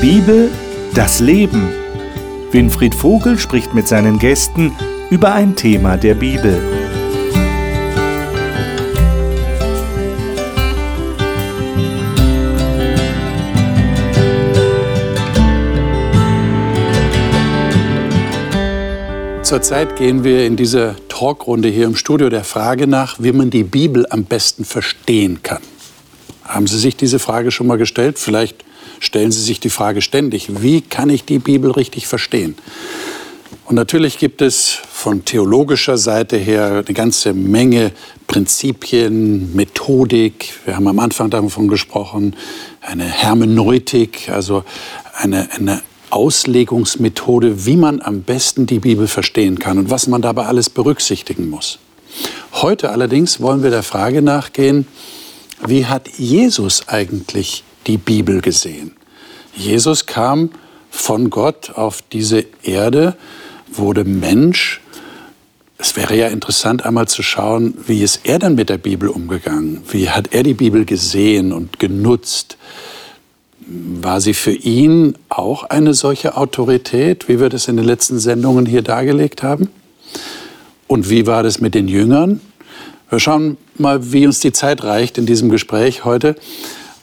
Bibel, das Leben. Winfried Vogel spricht mit seinen Gästen über ein Thema der Bibel. Zurzeit gehen wir in dieser Talkrunde hier im Studio der Frage nach, wie man die Bibel am besten verstehen kann. Haben Sie sich diese Frage schon mal gestellt? Vielleicht stellen Sie sich die Frage ständig, wie kann ich die Bibel richtig verstehen? Und natürlich gibt es von theologischer Seite her eine ganze Menge Prinzipien, Methodik. Wir haben am Anfang davon gesprochen, eine Hermeneutik, also eine, eine Auslegungsmethode, wie man am besten die Bibel verstehen kann und was man dabei alles berücksichtigen muss. Heute allerdings wollen wir der Frage nachgehen, wie hat Jesus eigentlich die Bibel gesehen? Jesus kam von Gott auf diese Erde, wurde Mensch. Es wäre ja interessant, einmal zu schauen, wie ist er denn mit der Bibel umgegangen? Wie hat er die Bibel gesehen und genutzt? War sie für ihn auch eine solche Autorität, wie wir das in den letzten Sendungen hier dargelegt haben? Und wie war das mit den Jüngern? Wir schauen mal, wie uns die Zeit reicht in diesem Gespräch heute,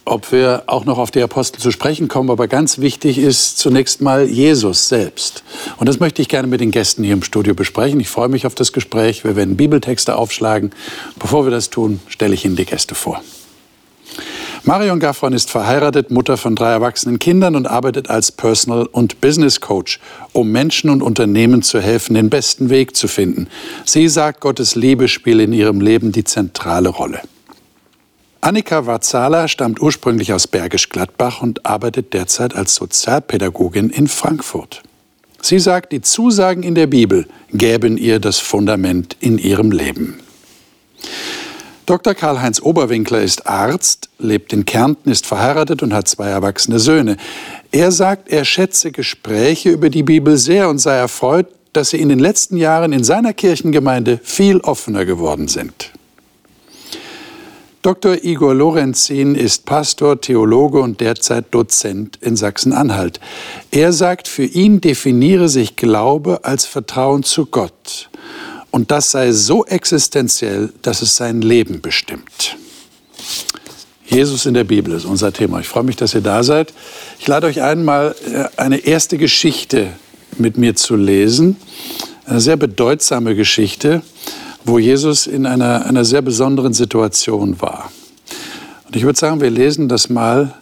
ob wir auch noch auf die Apostel zu sprechen kommen. Aber ganz wichtig ist zunächst mal Jesus selbst. Und das möchte ich gerne mit den Gästen hier im Studio besprechen. Ich freue mich auf das Gespräch. Wir werden Bibeltexte aufschlagen. Bevor wir das tun, stelle ich Ihnen die Gäste vor. Marion Gaffron ist verheiratet, Mutter von drei erwachsenen Kindern und arbeitet als Personal- und Business Coach, um Menschen und Unternehmen zu helfen, den besten Weg zu finden. Sie sagt, Gottes Liebe spiele in ihrem Leben die zentrale Rolle. Annika Warzala stammt ursprünglich aus Bergisch Gladbach und arbeitet derzeit als Sozialpädagogin in Frankfurt. Sie sagt, die Zusagen in der Bibel gäben ihr das Fundament in ihrem Leben. Dr. Karl-Heinz Oberwinkler ist Arzt, lebt in Kärnten, ist verheiratet und hat zwei erwachsene Söhne. Er sagt, er schätze Gespräche über die Bibel sehr und sei erfreut, dass sie in den letzten Jahren in seiner Kirchengemeinde viel offener geworden sind. Dr. Igor Lorenzin ist Pastor, Theologe und derzeit Dozent in Sachsen-Anhalt. Er sagt, für ihn definiere sich Glaube als Vertrauen zu Gott. Und das sei so existenziell, dass es sein Leben bestimmt. Jesus in der Bibel ist unser Thema. Ich freue mich, dass ihr da seid. Ich lade euch ein, mal äh, eine erste Geschichte mit mir zu lesen. Eine sehr bedeutsame Geschichte, wo Jesus in einer, einer sehr besonderen Situation war. Und ich würde sagen, wir lesen das mal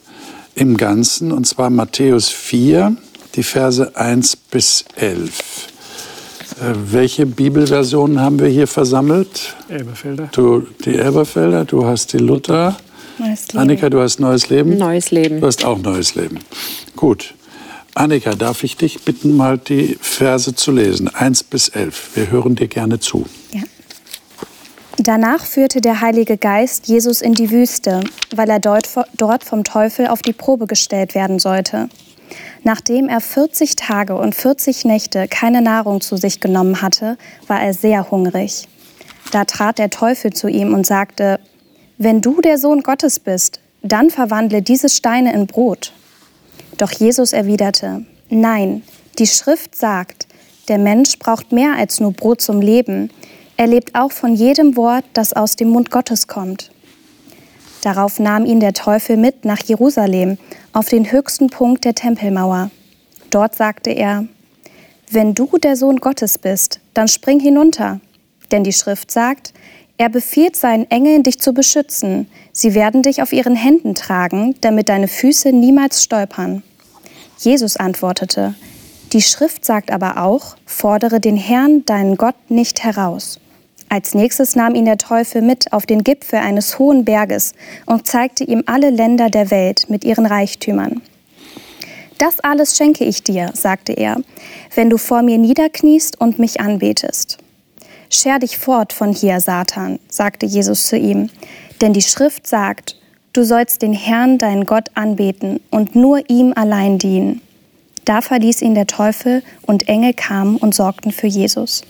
im Ganzen, und zwar Matthäus 4, die Verse 1 bis 11. Äh, welche Bibelversionen haben wir hier versammelt? Elberfelder. Du, die Elberfelder, du hast die Luther. Neues Leben. Annika, du hast Neues Leben? Neues Leben. Du hast auch Neues Leben. Gut. Annika, darf ich dich bitten, mal die Verse zu lesen, 1 bis 11. Wir hören dir gerne zu. Ja. Danach führte der Heilige Geist Jesus in die Wüste, weil er dort, vom Teufel auf die Probe gestellt werden sollte. Nachdem er 40 Tage und 40 Nächte keine Nahrung zu sich genommen hatte, war er sehr hungrig. Da trat der Teufel zu ihm und sagte, wenn du der Sohn Gottes bist, dann verwandle diese Steine in Brot. Doch Jesus erwiderte, nein, die Schrift sagt, der Mensch braucht mehr als nur Brot zum Leben. Er lebt auch von jedem Wort, das aus dem Mund Gottes kommt. Darauf nahm ihn der Teufel mit nach Jerusalem, auf den höchsten Punkt der Tempelmauer. Dort sagte er, Wenn du der Sohn Gottes bist, dann spring hinunter. Denn die Schrift sagt, er befiehlt seinen Engeln, dich zu beschützen. Sie werden dich auf ihren Händen tragen, damit deine Füße niemals stolpern. Jesus antwortete, die Schrift sagt aber auch, fordere den Herrn, deinen Gott, nicht heraus. Als nächstes nahm ihn der Teufel mit auf den Gipfel eines hohen Berges und zeigte ihm alle Länder der Welt mit ihren Reichtümern. Das alles schenke ich dir, sagte er, wenn du vor mir niederkniest und mich anbetest. Scher dich fort von hier, Satan, sagte Jesus zu ihm, denn die Schrift sagt, du sollst den Herrn, deinen Gott, anbeten und nur ihm allein dienen. Da verließ ihn der Teufel und Engel kamen und sorgten für Jesus.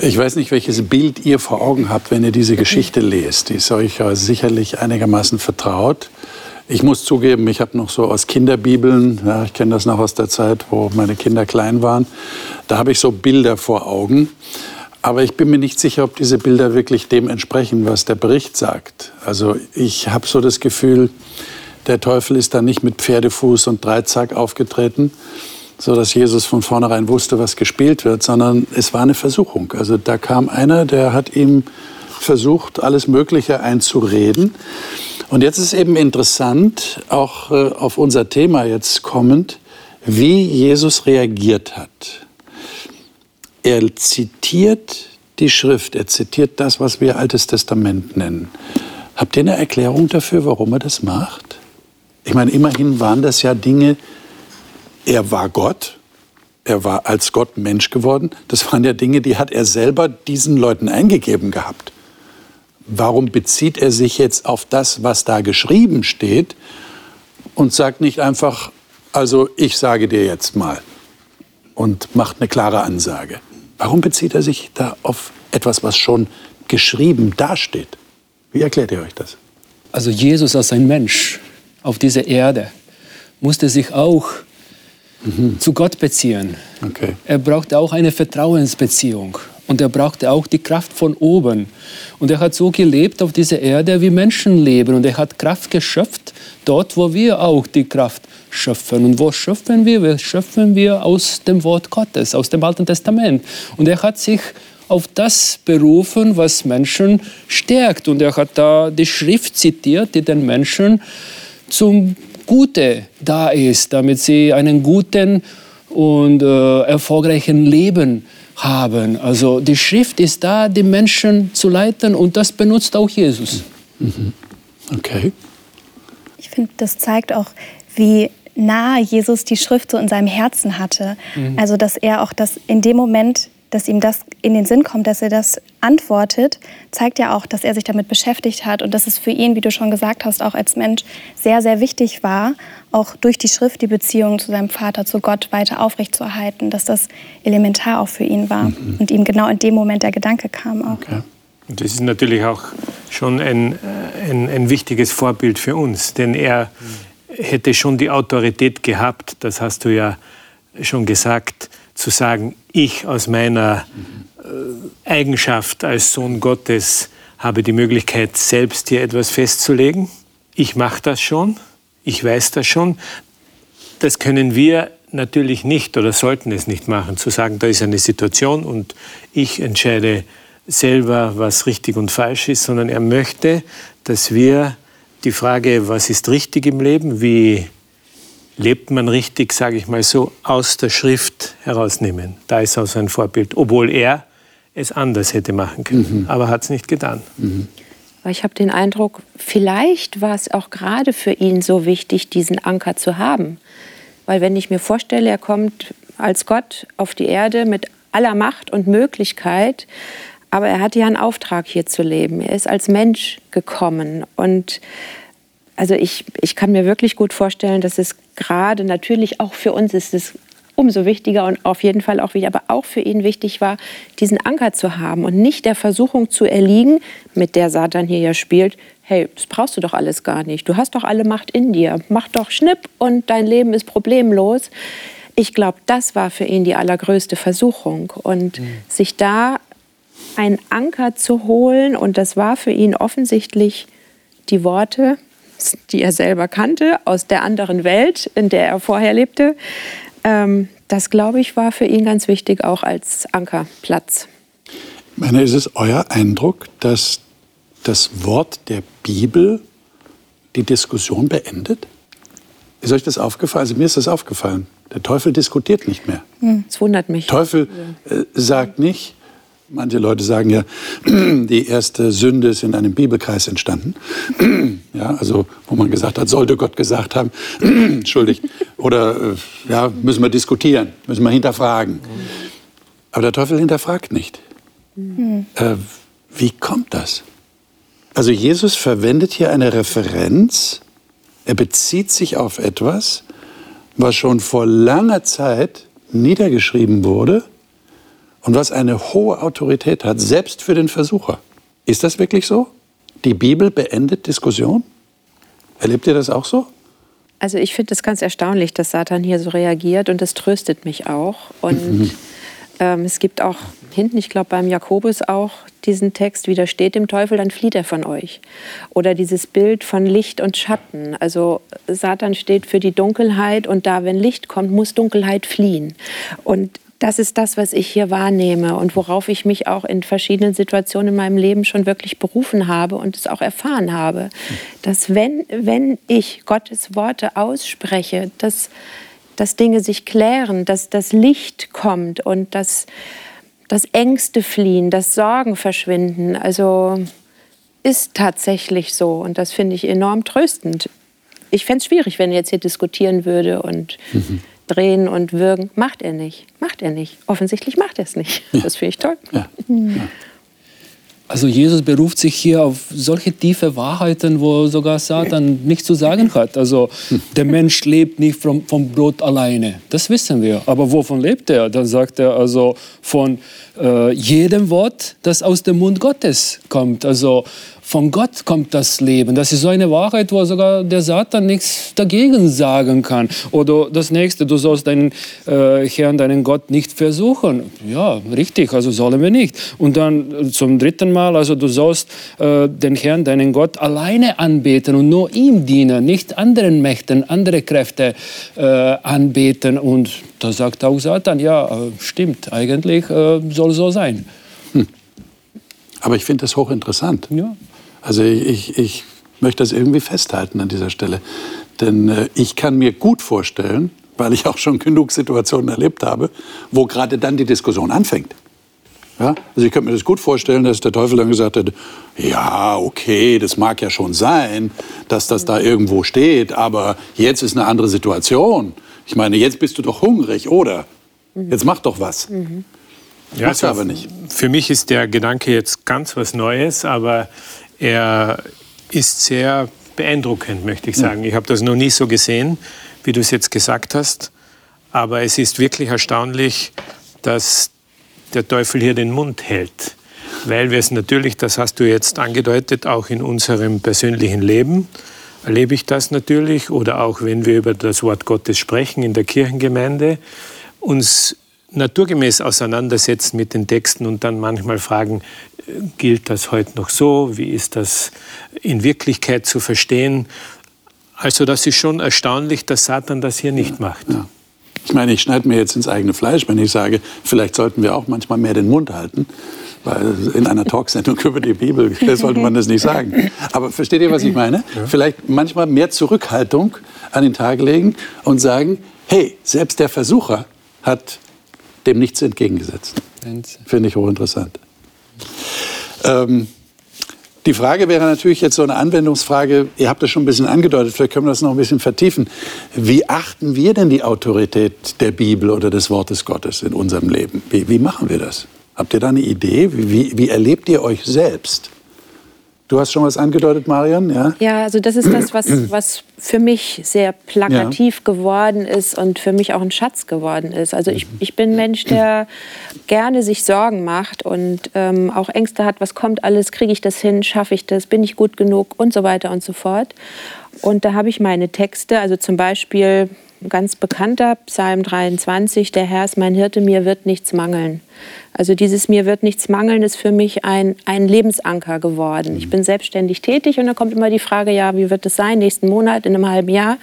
Ich weiß nicht, welches Bild ihr vor Augen habt, wenn ihr diese Geschichte lest. Die ist euch sicherlich einigermaßen vertraut. Ich muss zugeben, ich habe noch so aus Kinderbibeln, ja, ich kenne das noch aus der Zeit, wo meine Kinder klein waren, da habe ich so Bilder vor Augen. Aber ich bin mir nicht sicher, ob diese Bilder wirklich dem entsprechen, was der Bericht sagt. Also ich habe so das Gefühl, der Teufel ist da nicht mit Pferdefuß und Dreizack aufgetreten, so dass Jesus von vornherein wusste, was gespielt wird, sondern es war eine Versuchung. Also da kam einer, der hat ihm versucht, alles Mögliche einzureden. Und jetzt ist eben interessant, auch äh, auf unser Thema jetzt kommend, wie Jesus reagiert hat. Er zitiert die Schrift, er zitiert das, was wir Altes Testament nennen. Habt ihr eine Erklärung dafür, warum er das macht? Ich meine, immerhin waren das ja Dinge, er war Gott, er war als Gott Mensch geworden. Das waren ja Dinge, die hat er selber diesen Leuten eingegeben gehabt. Warum bezieht er sich jetzt auf das, was da geschrieben steht und sagt nicht einfach, also ich sage dir jetzt mal und macht eine klare Ansage? Warum bezieht er sich da auf etwas, was schon geschrieben dasteht? Wie erklärt ihr euch das? Also Jesus als ein Mensch auf dieser Erde musste sich auch mhm. zu Gott beziehen. Okay. Er brauchte auch eine Vertrauensbeziehung. Und er brauchte auch die Kraft von oben. Und er hat so gelebt auf dieser Erde, wie Menschen leben. Und er hat Kraft geschöpft, dort, wo wir auch die Kraft schöpfen. Und wo schöpfen wir? Wir schöpfen wir aus dem Wort Gottes, aus dem Alten Testament. Und er hat sich auf das berufen, was Menschen stärkt. Und er hat da die Schrift zitiert, die den Menschen zum Gute da ist, damit sie einen guten und äh, erfolgreichen Leben haben. Also die Schrift ist da, die Menschen zu leiten und das benutzt auch Jesus. Mhm. Okay. Ich finde, das zeigt auch, wie nah Jesus die Schrift so in seinem Herzen hatte. Mhm. Also dass er auch das in dem Moment dass ihm das in den Sinn kommt, dass er das antwortet, zeigt ja auch, dass er sich damit beschäftigt hat und dass es für ihn, wie du schon gesagt hast, auch als Mensch sehr, sehr wichtig war, auch durch die Schrift die Beziehung zu seinem Vater, zu Gott weiter aufrechtzuerhalten, dass das elementar auch für ihn war mhm. und ihm genau in dem Moment der Gedanke kam auch. Okay. Und das ist natürlich auch schon ein, ein, ein wichtiges Vorbild für uns, denn er hätte schon die Autorität gehabt, das hast du ja schon gesagt, zu sagen, ich aus meiner äh, Eigenschaft als Sohn Gottes habe die Möglichkeit, selbst hier etwas festzulegen. Ich mache das schon, ich weiß das schon. Das können wir natürlich nicht oder sollten es nicht machen, zu sagen, da ist eine Situation und ich entscheide selber, was richtig und falsch ist, sondern er möchte, dass wir die Frage, was ist richtig im Leben, wie lebt man richtig, sage ich mal so, aus der Schrift herausnehmen. Da ist auch sein Vorbild, obwohl er es anders hätte machen können, mhm. aber hat es nicht getan. Mhm. Ich habe den Eindruck, vielleicht war es auch gerade für ihn so wichtig, diesen Anker zu haben. Weil wenn ich mir vorstelle, er kommt als Gott auf die Erde mit aller Macht und Möglichkeit, aber er hatte ja einen Auftrag hier zu leben. Er ist als Mensch gekommen und also ich, ich kann mir wirklich gut vorstellen, dass es gerade natürlich auch für uns ist es umso wichtiger und auf jeden Fall auch wichtig, aber auch für ihn wichtig war, diesen Anker zu haben und nicht der Versuchung zu erliegen, mit der Satan hier ja spielt, hey, das brauchst du doch alles gar nicht. Du hast doch alle Macht in dir. Mach doch Schnipp und dein Leben ist problemlos. Ich glaube, das war für ihn die allergrößte Versuchung. Und mhm. sich da einen Anker zu holen, und das war für ihn offensichtlich die Worte, die er selber kannte, aus der anderen Welt, in der er vorher lebte. Ähm, das, glaube ich, war für ihn ganz wichtig, auch als Ankerplatz. Ich meine, ist es euer Eindruck, dass das Wort der Bibel die Diskussion beendet? Ist euch das aufgefallen? Also mir ist das aufgefallen. Der Teufel diskutiert nicht mehr. Hm, das wundert mich. Teufel äh, sagt nicht, Manche Leute sagen ja, die erste Sünde ist in einem Bibelkreis entstanden. Ja, also wo man gesagt hat, sollte Gott gesagt haben, entschuldigt, oder äh, ja, müssen wir diskutieren, müssen wir hinterfragen. Aber der Teufel hinterfragt nicht. Mhm. Äh, wie kommt das? Also Jesus verwendet hier eine Referenz, er bezieht sich auf etwas, was schon vor langer Zeit niedergeschrieben wurde und was eine hohe Autorität hat, selbst für den Versucher. Ist das wirklich so? Die Bibel beendet Diskussion? Erlebt ihr das auch so? Also ich finde es ganz erstaunlich, dass Satan hier so reagiert und das tröstet mich auch. Und mhm. ähm, es gibt auch hinten, ich glaube beim Jakobus auch diesen Text, widersteht dem Teufel, dann flieht er von euch. Oder dieses Bild von Licht und Schatten. Also Satan steht für die Dunkelheit und da, wenn Licht kommt, muss Dunkelheit fliehen. Und das ist das, was ich hier wahrnehme und worauf ich mich auch in verschiedenen Situationen in meinem Leben schon wirklich berufen habe und es auch erfahren habe. Dass wenn, wenn ich Gottes Worte ausspreche, dass, dass Dinge sich klären, dass das Licht kommt und dass, dass Ängste fliehen, dass Sorgen verschwinden. Also ist tatsächlich so und das finde ich enorm tröstend. Ich fände es schwierig, wenn er jetzt hier diskutieren würde und mhm drehen und würgen. Macht er nicht. Macht er nicht. Offensichtlich macht er es nicht. Ja. Das finde ich toll. Ja. Ja. Also Jesus beruft sich hier auf solche tiefe Wahrheiten, wo sogar Satan nichts zu sagen hat. Also der Mensch lebt nicht vom, vom Brot alleine, das wissen wir. Aber wovon lebt er? Dann sagt er also von äh, jedem Wort, das aus dem Mund Gottes kommt. Also von Gott kommt das Leben. Das ist so eine Wahrheit, wo sogar der Satan nichts dagegen sagen kann. Oder das nächste, du sollst deinen äh, Herrn, deinen Gott nicht versuchen. Ja, richtig, also sollen wir nicht. Und dann zum dritten Mal, also du sollst äh, den Herrn, deinen Gott alleine anbeten und nur ihm dienen, nicht anderen Mächten, andere Kräfte äh, anbeten. Und da sagt auch Satan, ja, äh, stimmt, eigentlich äh, soll so sein. Hm. Aber ich finde das hochinteressant. Ja. Also ich, ich möchte das irgendwie festhalten an dieser Stelle. Denn äh, ich kann mir gut vorstellen, weil ich auch schon genug Situationen erlebt habe, wo gerade dann die Diskussion anfängt. Ja? Also ich könnte mir das gut vorstellen, dass der Teufel dann gesagt hätte, ja, okay, das mag ja schon sein, dass das da irgendwo steht, aber jetzt ist eine andere Situation. Ich meine, jetzt bist du doch hungrig, oder? Jetzt mach doch was. Mhm. Ja, also aber nicht. Für mich ist der Gedanke jetzt ganz was Neues, aber er ist sehr beeindruckend, möchte ich sagen. Ich habe das noch nie so gesehen, wie du es jetzt gesagt hast. Aber es ist wirklich erstaunlich, dass der Teufel hier den Mund hält. Weil wir es natürlich, das hast du jetzt angedeutet, auch in unserem persönlichen Leben erlebe ich das natürlich. Oder auch wenn wir über das Wort Gottes sprechen in der Kirchengemeinde, uns naturgemäß auseinandersetzen mit den Texten und dann manchmal fragen, gilt das heute noch so? Wie ist das in Wirklichkeit zu verstehen? Also das ist schon erstaunlich, dass Satan das hier nicht macht. Ja. Ich meine, ich schneide mir jetzt ins eigene Fleisch, wenn ich sage, vielleicht sollten wir auch manchmal mehr den Mund halten. Weil in einer Talksendung über die Bibel sollte man das nicht sagen. Aber versteht ihr, was ich meine? Ja. Vielleicht manchmal mehr Zurückhaltung an den Tag legen und sagen, hey, selbst der Versucher hat dem nichts entgegengesetzt. Finde ich hochinteressant. Ähm, die Frage wäre natürlich jetzt so eine Anwendungsfrage, ihr habt das schon ein bisschen angedeutet, vielleicht können wir das noch ein bisschen vertiefen. Wie achten wir denn die Autorität der Bibel oder des Wortes Gottes in unserem Leben? Wie, wie machen wir das? Habt ihr da eine Idee? Wie, wie erlebt ihr euch selbst? Du hast schon was angedeutet, Marian, ja? Ja, also das ist das, was, was für mich sehr plakativ ja. geworden ist und für mich auch ein Schatz geworden ist. Also ich, ich bin ein Mensch, der gerne sich Sorgen macht und ähm, auch Ängste hat, was kommt alles, kriege ich das hin, schaffe ich das, bin ich gut genug und so weiter und so fort. Und da habe ich meine Texte, also zum Beispiel ganz bekannter Psalm 23, der Herr ist mein Hirte, mir wird nichts mangeln. Also dieses mir wird nichts mangeln ist für mich ein, ein Lebensanker geworden. Ich bin selbstständig tätig und dann kommt immer die Frage, ja, wie wird es sein, nächsten Monat, in einem halben Jahr?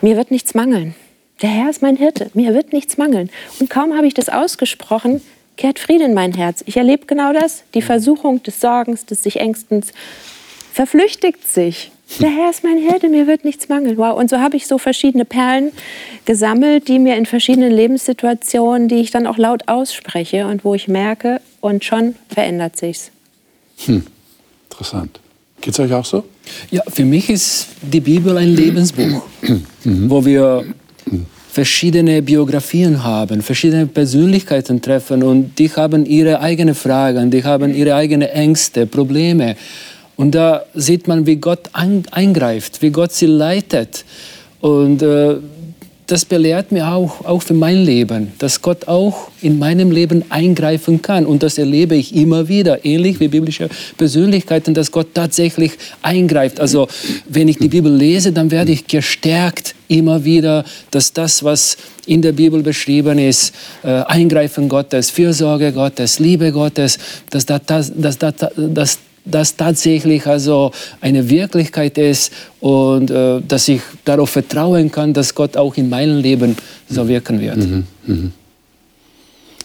Mir wird nichts mangeln. Der Herr ist mein Hirte, mir wird nichts mangeln. Und kaum habe ich das ausgesprochen, kehrt Frieden in mein Herz. Ich erlebe genau das. Die Versuchung des Sorgens, des sich Ängstens verflüchtigt sich der Herr ist mein Hirte, mir wird nichts mangeln. Wow. Und so habe ich so verschiedene Perlen gesammelt, die mir in verschiedenen Lebenssituationen, die ich dann auch laut ausspreche und wo ich merke, und schon verändert sich's. Hm. Interessant. Geht es euch auch so? Ja, für mich ist die Bibel ein Lebensbuch, mhm. wo wir verschiedene Biografien haben, verschiedene Persönlichkeiten treffen und die haben ihre eigenen Fragen, die haben ihre eigenen Ängste, Probleme. Und da sieht man, wie Gott eingreift, wie Gott sie leitet. Und äh, das belehrt mir auch, auch für mein Leben, dass Gott auch in meinem Leben eingreifen kann. Und das erlebe ich immer wieder, ähnlich wie biblische Persönlichkeiten, dass Gott tatsächlich eingreift. Also wenn ich die Bibel lese, dann werde ich gestärkt immer wieder, dass das, was in der Bibel beschrieben ist, äh, Eingreifen Gottes, Fürsorge Gottes, Liebe Gottes, dass das, das, das, das, das das tatsächlich also eine Wirklichkeit ist und äh, dass ich darauf vertrauen kann, dass Gott auch in meinem Leben so wirken wird. Mhm. Mhm.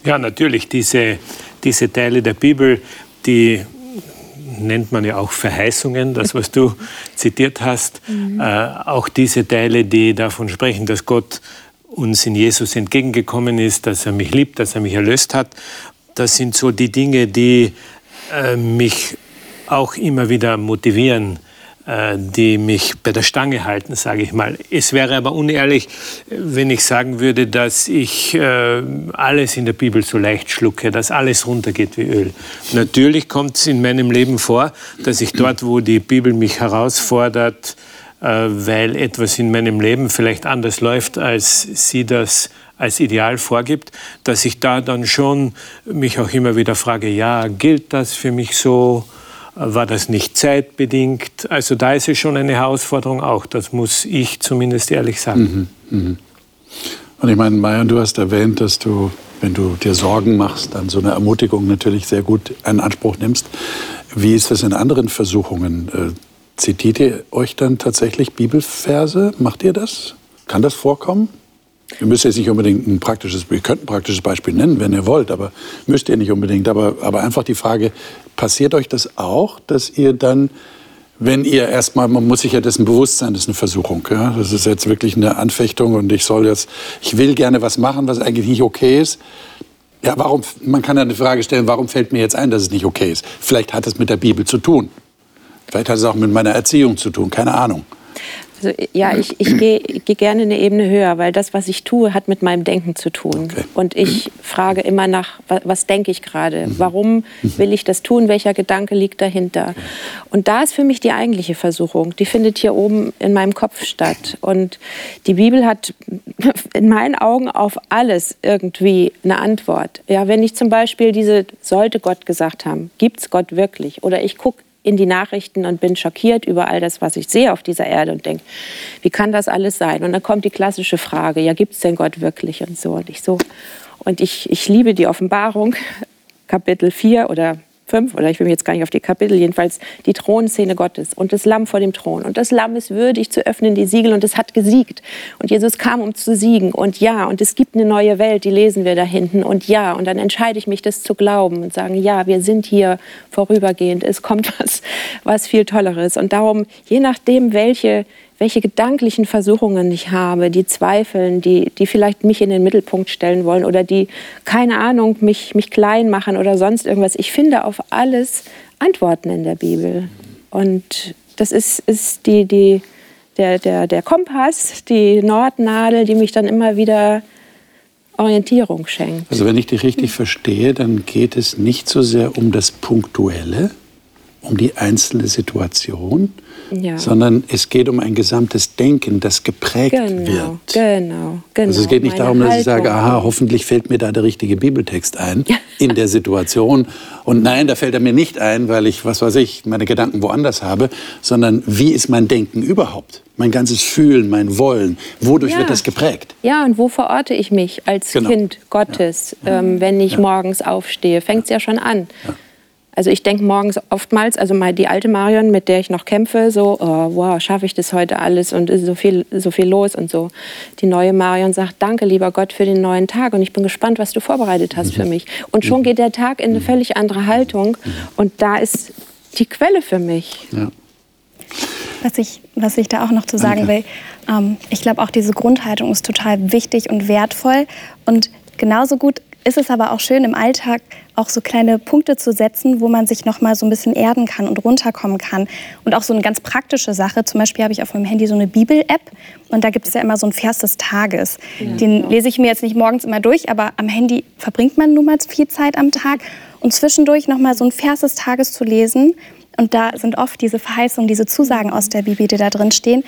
Ja, natürlich, diese, diese Teile der Bibel, die nennt man ja auch Verheißungen, das, was du zitiert hast. Mhm. Äh, auch diese Teile, die davon sprechen, dass Gott uns in Jesus entgegengekommen ist, dass er mich liebt, dass er mich erlöst hat. Das sind so die Dinge, die äh, mich auch immer wieder motivieren, äh, die mich bei der Stange halten, sage ich mal. Es wäre aber unehrlich, wenn ich sagen würde, dass ich äh, alles in der Bibel so leicht schlucke, dass alles runtergeht wie Öl. Natürlich kommt es in meinem Leben vor, dass ich dort, wo die Bibel mich herausfordert, äh, weil etwas in meinem Leben vielleicht anders läuft, als sie das als Ideal vorgibt, dass ich da dann schon mich auch immer wieder frage, ja, gilt das für mich so? War das nicht zeitbedingt. Also da ist es schon eine Herausforderung auch, das muss ich zumindest ehrlich sagen. Mhm, mh. Und ich meine, Marian, du hast erwähnt, dass du, wenn du dir Sorgen machst, dann so eine Ermutigung natürlich sehr gut in Anspruch nimmst. Wie ist das in anderen Versuchungen? Äh, zitiert ihr euch dann tatsächlich Bibelverse? Macht ihr das? Kann das vorkommen? Ihr müsst jetzt nicht unbedingt ein praktisches, ihr könnt ein praktisches Beispiel nennen, wenn ihr wollt, aber müsst ihr nicht unbedingt. Aber, aber einfach die Frage, passiert euch das auch, dass ihr dann, wenn ihr erstmal, man muss sich ja dessen bewusst sein, das ist eine Versuchung. Ja? Das ist jetzt wirklich eine Anfechtung und ich soll jetzt, ich will gerne was machen, was eigentlich nicht okay ist. Ja, warum, man kann ja eine Frage stellen, warum fällt mir jetzt ein, dass es nicht okay ist? Vielleicht hat es mit der Bibel zu tun. Vielleicht hat es auch mit meiner Erziehung zu tun, keine Ahnung. Also ja, ich, ich gehe geh gerne eine Ebene höher, weil das, was ich tue, hat mit meinem Denken zu tun. Okay. Und ich frage immer nach, was, was denke ich gerade? Mhm. Warum mhm. will ich das tun? Welcher Gedanke liegt dahinter? Und da ist für mich die eigentliche Versuchung. Die findet hier oben in meinem Kopf statt. Und die Bibel hat in meinen Augen auf alles irgendwie eine Antwort. Ja, wenn ich zum Beispiel diese sollte Gott gesagt haben, gibt es Gott wirklich? Oder ich gucke in die Nachrichten und bin schockiert über all das, was ich sehe auf dieser Erde und denke, wie kann das alles sein? Und dann kommt die klassische Frage, ja, gibt es denn Gott wirklich und so und ich so. Und ich, ich liebe die Offenbarung, Kapitel 4 oder fünf, oder ich will mich jetzt gar nicht auf die Kapitel, jedenfalls die Thronszene Gottes und das Lamm vor dem Thron. Und das Lamm ist würdig zu öffnen die Siegel und es hat gesiegt. Und Jesus kam, um zu siegen. Und ja, und es gibt eine neue Welt, die lesen wir da hinten. Und ja, und dann entscheide ich mich, das zu glauben und sagen, ja, wir sind hier vorübergehend. Es kommt was, was viel Tolleres. Und darum, je nachdem, welche welche gedanklichen Versuchungen ich habe, die zweifeln, die, die vielleicht mich in den Mittelpunkt stellen wollen oder die, keine Ahnung, mich, mich klein machen oder sonst irgendwas. Ich finde auf alles Antworten in der Bibel. Und das ist, ist die, die, der, der, der Kompass, die Nordnadel, die mich dann immer wieder Orientierung schenkt. Also wenn ich dich richtig verstehe, dann geht es nicht so sehr um das Punktuelle, um die einzelne Situation, ja. sondern es geht um ein gesamtes Denken, das geprägt genau, wird. Genau, genau. Also es geht nicht darum, dass Haltung. ich sage, aha, hoffentlich fällt mir da der richtige Bibeltext ein in der Situation. Und nein, da fällt er mir nicht ein, weil ich, was weiß ich, meine Gedanken woanders habe, sondern wie ist mein Denken überhaupt? Mein ganzes Fühlen, mein Wollen, wodurch ja. wird das geprägt? Ja, und wo verorte ich mich als genau. Kind Gottes, ja. ähm, wenn ich morgens aufstehe? Fängt es ja schon an. Also ich denke morgens oftmals, also mal die alte Marion, mit der ich noch kämpfe, so, oh, wow, schaffe ich das heute alles und ist so viel, so viel los und so. Die neue Marion sagt, danke lieber Gott für den neuen Tag und ich bin gespannt, was du vorbereitet hast für mich. Und schon geht der Tag in eine völlig andere Haltung und da ist die Quelle für mich. Ja. Was ich, was ich da auch noch zu sagen Danke. will, ähm, ich glaube auch diese Grundhaltung ist total wichtig und wertvoll und genauso gut ist es aber auch schön im Alltag auch so kleine Punkte zu setzen, wo man sich noch mal so ein bisschen erden kann und runterkommen kann. Und auch so eine ganz praktische Sache. Zum Beispiel habe ich auf meinem Handy so eine Bibel-App und da gibt es ja immer so ein Vers des Tages. Den lese ich mir jetzt nicht morgens immer durch, aber am Handy verbringt man nun mal viel Zeit am Tag. Und zwischendurch noch mal so ein Vers des Tages zu lesen. Und da sind oft diese Verheißungen, diese Zusagen aus der Bibel, die da drin stehen,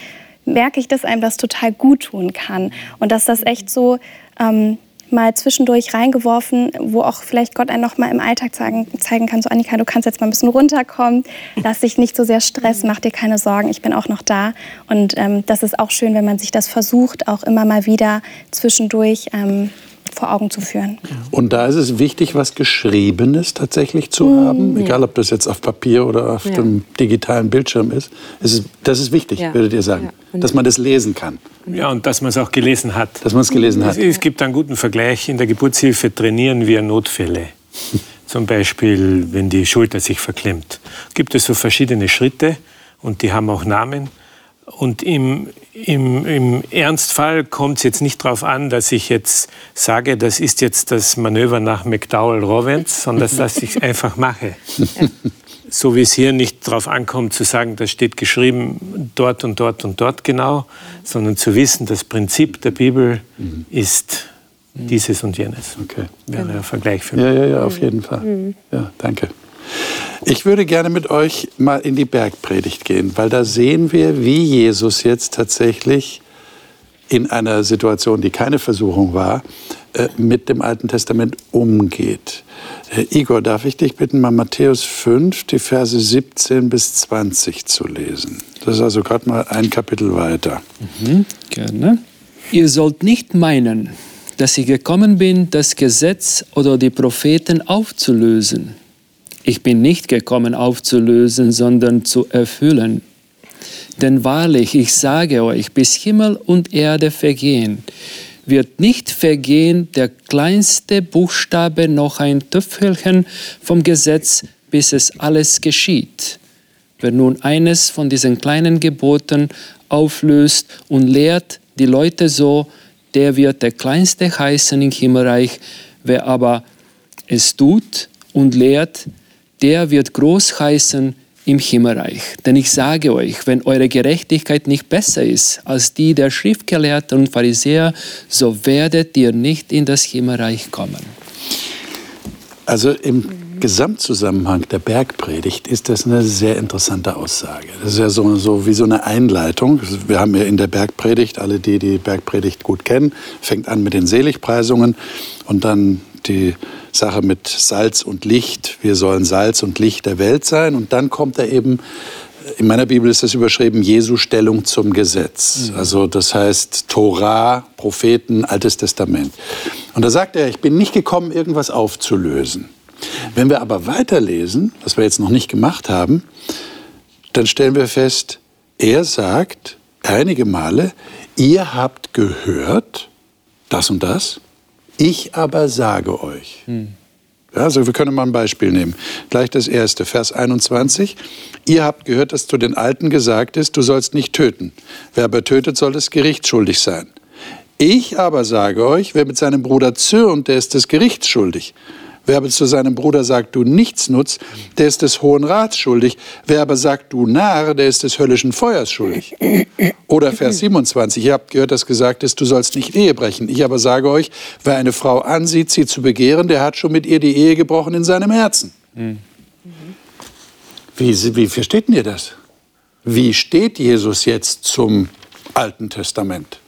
merke ich, dass einem das total gut tun kann und dass das echt so ähm, mal zwischendurch reingeworfen, wo auch vielleicht Gott einen noch mal im Alltag zeigen, zeigen kann, so Annika, du kannst jetzt mal ein bisschen runterkommen, lass dich nicht so sehr stressen, mach dir keine Sorgen, ich bin auch noch da. Und ähm, das ist auch schön, wenn man sich das versucht, auch immer mal wieder zwischendurch ähm, vor Augen zu führen. Und da ist es wichtig, was Geschriebenes tatsächlich zu mhm. haben, egal ob das jetzt auf Papier oder auf ja. dem digitalen Bildschirm ist. ist das ist wichtig, ja. würdet ihr sagen, ja. dass man das lesen kann. Ja, und dass man es auch gelesen hat. Dass man es gelesen hat. Es, es gibt einen guten Vergleich. In der Geburtshilfe trainieren wir Notfälle. Zum Beispiel, wenn die Schulter sich verklemmt. Gibt es so verschiedene Schritte und die haben auch Namen. Und im, im, im Ernstfall kommt es jetzt nicht darauf an, dass ich jetzt sage, das ist jetzt das Manöver nach McDowell-Rowens, sondern dass ich es einfach mache. Ja. So wie es hier nicht darauf ankommt, zu sagen, das steht geschrieben dort und dort und dort genau, sondern zu wissen, das Prinzip der Bibel mhm. ist dieses und jenes. Okay. Wäre ein Vergleich für mich. Ja, ja, ja, auf jeden Fall. Mhm. Ja, danke. Ich würde gerne mit euch mal in die Bergpredigt gehen, weil da sehen wir, wie Jesus jetzt tatsächlich in einer Situation, die keine Versuchung war, äh, mit dem Alten Testament umgeht. Äh, Igor, darf ich dich bitten, mal Matthäus 5, die Verse 17 bis 20 zu lesen? Das ist also gerade mal ein Kapitel weiter. Mhm, gerne. Ihr sollt nicht meinen, dass ich gekommen bin, das Gesetz oder die Propheten aufzulösen. Ich bin nicht gekommen aufzulösen, sondern zu erfüllen. Denn wahrlich, ich sage euch, bis Himmel und Erde vergehen, wird nicht vergehen der kleinste Buchstabe noch ein Töpfelchen vom Gesetz, bis es alles geschieht. Wer nun eines von diesen kleinen Geboten auflöst und lehrt die Leute so, der wird der kleinste heißen im Himmelreich. Wer aber es tut und lehrt, der wird groß heißen im Himmelreich. Denn ich sage euch, wenn eure Gerechtigkeit nicht besser ist als die der Schriftgelehrten und Pharisäer, so werdet ihr nicht in das Himmelreich kommen. Also im Gesamtzusammenhang der Bergpredigt ist das eine sehr interessante Aussage. Das ist ja so, so wie so eine Einleitung. Wir haben ja in der Bergpredigt, alle die die Bergpredigt gut kennen, fängt an mit den Seligpreisungen und dann die Sache mit Salz und Licht. Wir sollen Salz und Licht der Welt sein. Und dann kommt er eben, in meiner Bibel ist das überschrieben, Jesu Stellung zum Gesetz. Mhm. Also das heißt Torah, Propheten, Altes Testament. Und da sagt er, ich bin nicht gekommen, irgendwas aufzulösen. Wenn wir aber weiterlesen, was wir jetzt noch nicht gemacht haben, dann stellen wir fest, er sagt einige Male, ihr habt gehört das und das, ich aber sage euch. Hm. Ja, also wir können mal ein Beispiel nehmen. Gleich das erste, Vers 21. Ihr habt gehört, dass zu den Alten gesagt ist, du sollst nicht töten. Wer aber tötet, soll des Gerichts schuldig sein. Ich aber sage euch, wer mit seinem Bruder zürnt, der ist des Gerichts schuldig. Wer aber zu seinem Bruder sagt, du nichts nutzt, der ist des Hohen Rats schuldig. Wer aber sagt, du Narr, der ist des höllischen Feuers schuldig. Oder Vers 27, ihr habt gehört, dass gesagt ist, du sollst nicht Ehe brechen. Ich aber sage euch, wer eine Frau ansieht, sie zu begehren, der hat schon mit ihr die Ehe gebrochen in seinem Herzen. Mhm. Wie, wie versteht ihr das? Wie steht Jesus jetzt zum Alten Testament?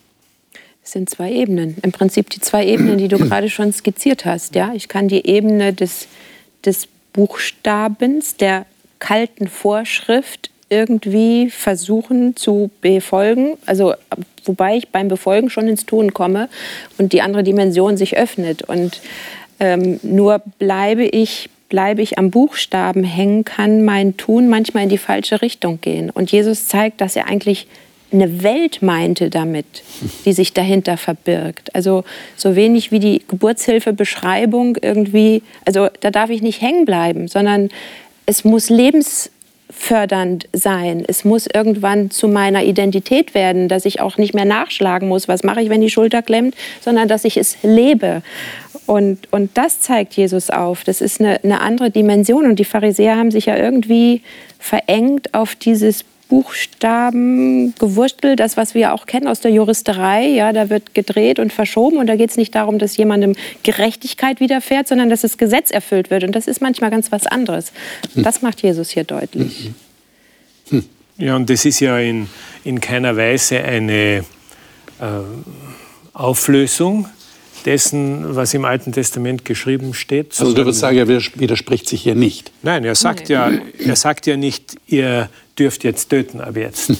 Es sind zwei Ebenen. Im Prinzip die zwei Ebenen, die du gerade schon skizziert hast. Ja? Ich kann die Ebene des, des Buchstabens, der kalten Vorschrift irgendwie versuchen zu befolgen, also wobei ich beim Befolgen schon ins Tun komme und die andere Dimension sich öffnet. Und ähm, nur bleibe ich, bleibe ich am Buchstaben hängen, kann mein Tun manchmal in die falsche Richtung gehen. Und Jesus zeigt, dass er eigentlich eine Welt meinte damit, die sich dahinter verbirgt. Also so wenig wie die Geburtshilfebeschreibung irgendwie, also da darf ich nicht hängen bleiben, sondern es muss lebensfördernd sein. Es muss irgendwann zu meiner Identität werden, dass ich auch nicht mehr nachschlagen muss, was mache ich, wenn die Schulter klemmt, sondern dass ich es lebe. Und, und das zeigt Jesus auf. Das ist eine, eine andere Dimension. Und die Pharisäer haben sich ja irgendwie verengt auf dieses Buchstaben gewurstelt, das, was wir auch kennen aus der Juristerei. Ja, da wird gedreht und verschoben und da geht es nicht darum, dass jemandem Gerechtigkeit widerfährt, sondern dass das Gesetz erfüllt wird. Und das ist manchmal ganz was anderes. Das macht Jesus hier deutlich. Ja, und das ist ja in, in keiner Weise eine äh, Auflösung dessen, was im Alten Testament geschrieben steht. Also du würdest sagen, er widerspricht sich hier nicht. Nein, er sagt, Nein. Ja, er sagt ja nicht, ihr dürft jetzt töten ab jetzt,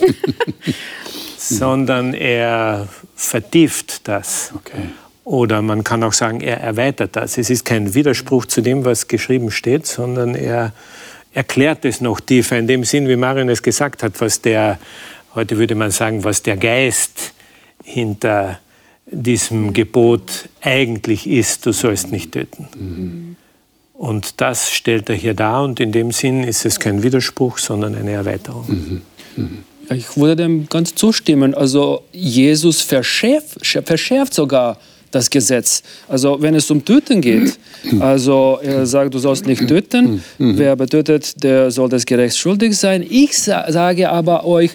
sondern er vertieft das. Okay. Oder man kann auch sagen, er erweitert das. Es ist kein Widerspruch zu dem, was geschrieben steht, sondern er erklärt es noch tiefer, in dem Sinn, wie Marion es gesagt hat, was der, heute würde man sagen, was der Geist hinter diesem Gebot eigentlich ist, du sollst nicht töten. Mhm. Und das stellt er hier dar und in dem Sinn ist es kein Widerspruch, sondern eine Erweiterung. Mhm. Mhm. Ich würde dem ganz zustimmen. Also Jesus verschärft, verschärft sogar das Gesetz. Also wenn es um Töten geht, also er sagt, du sollst nicht töten, wer betötet, der soll des Gerechts schuldig sein. Ich sage aber euch,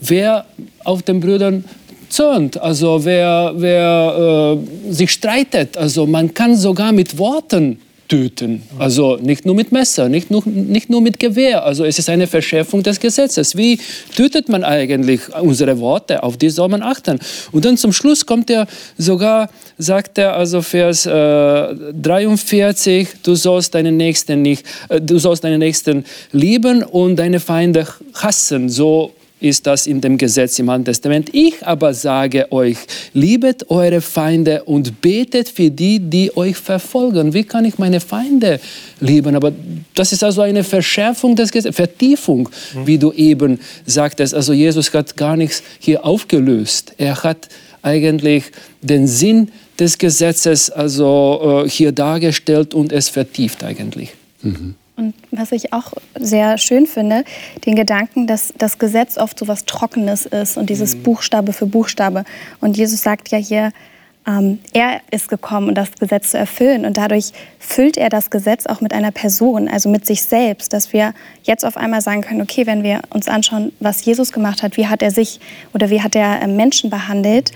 wer auf den Brüdern zürnt, also wer, wer äh, sich streitet, also man kann sogar mit Worten töten. Also nicht nur mit Messer, nicht nur, nicht nur mit Gewehr. Also es ist eine Verschärfung des Gesetzes. Wie tötet man eigentlich unsere Worte? Auf die soll man achten. Und dann zum Schluss kommt er sogar, sagt er, also Vers äh, 43, du sollst deinen Nächsten nicht, äh, du sollst deinen Nächsten lieben und deine Feinde hassen. So ist das in dem Gesetz im Alten Testament. Ich aber sage euch, liebet eure Feinde und betet für die, die euch verfolgen. Wie kann ich meine Feinde lieben? Aber das ist also eine Verschärfung des Gesetzes, Vertiefung, wie du eben sagtest. Also Jesus hat gar nichts hier aufgelöst. Er hat eigentlich den Sinn des Gesetzes also äh, hier dargestellt und es vertieft eigentlich. Mhm. Und was ich auch sehr schön finde, den Gedanken, dass das Gesetz oft so was Trockenes ist und dieses mhm. Buchstabe für Buchstabe. Und Jesus sagt ja hier, ähm, er ist gekommen, um das Gesetz zu erfüllen. Und dadurch füllt er das Gesetz auch mit einer Person, also mit sich selbst, dass wir jetzt auf einmal sagen können, okay, wenn wir uns anschauen, was Jesus gemacht hat, wie hat er sich oder wie hat er ähm, Menschen behandelt,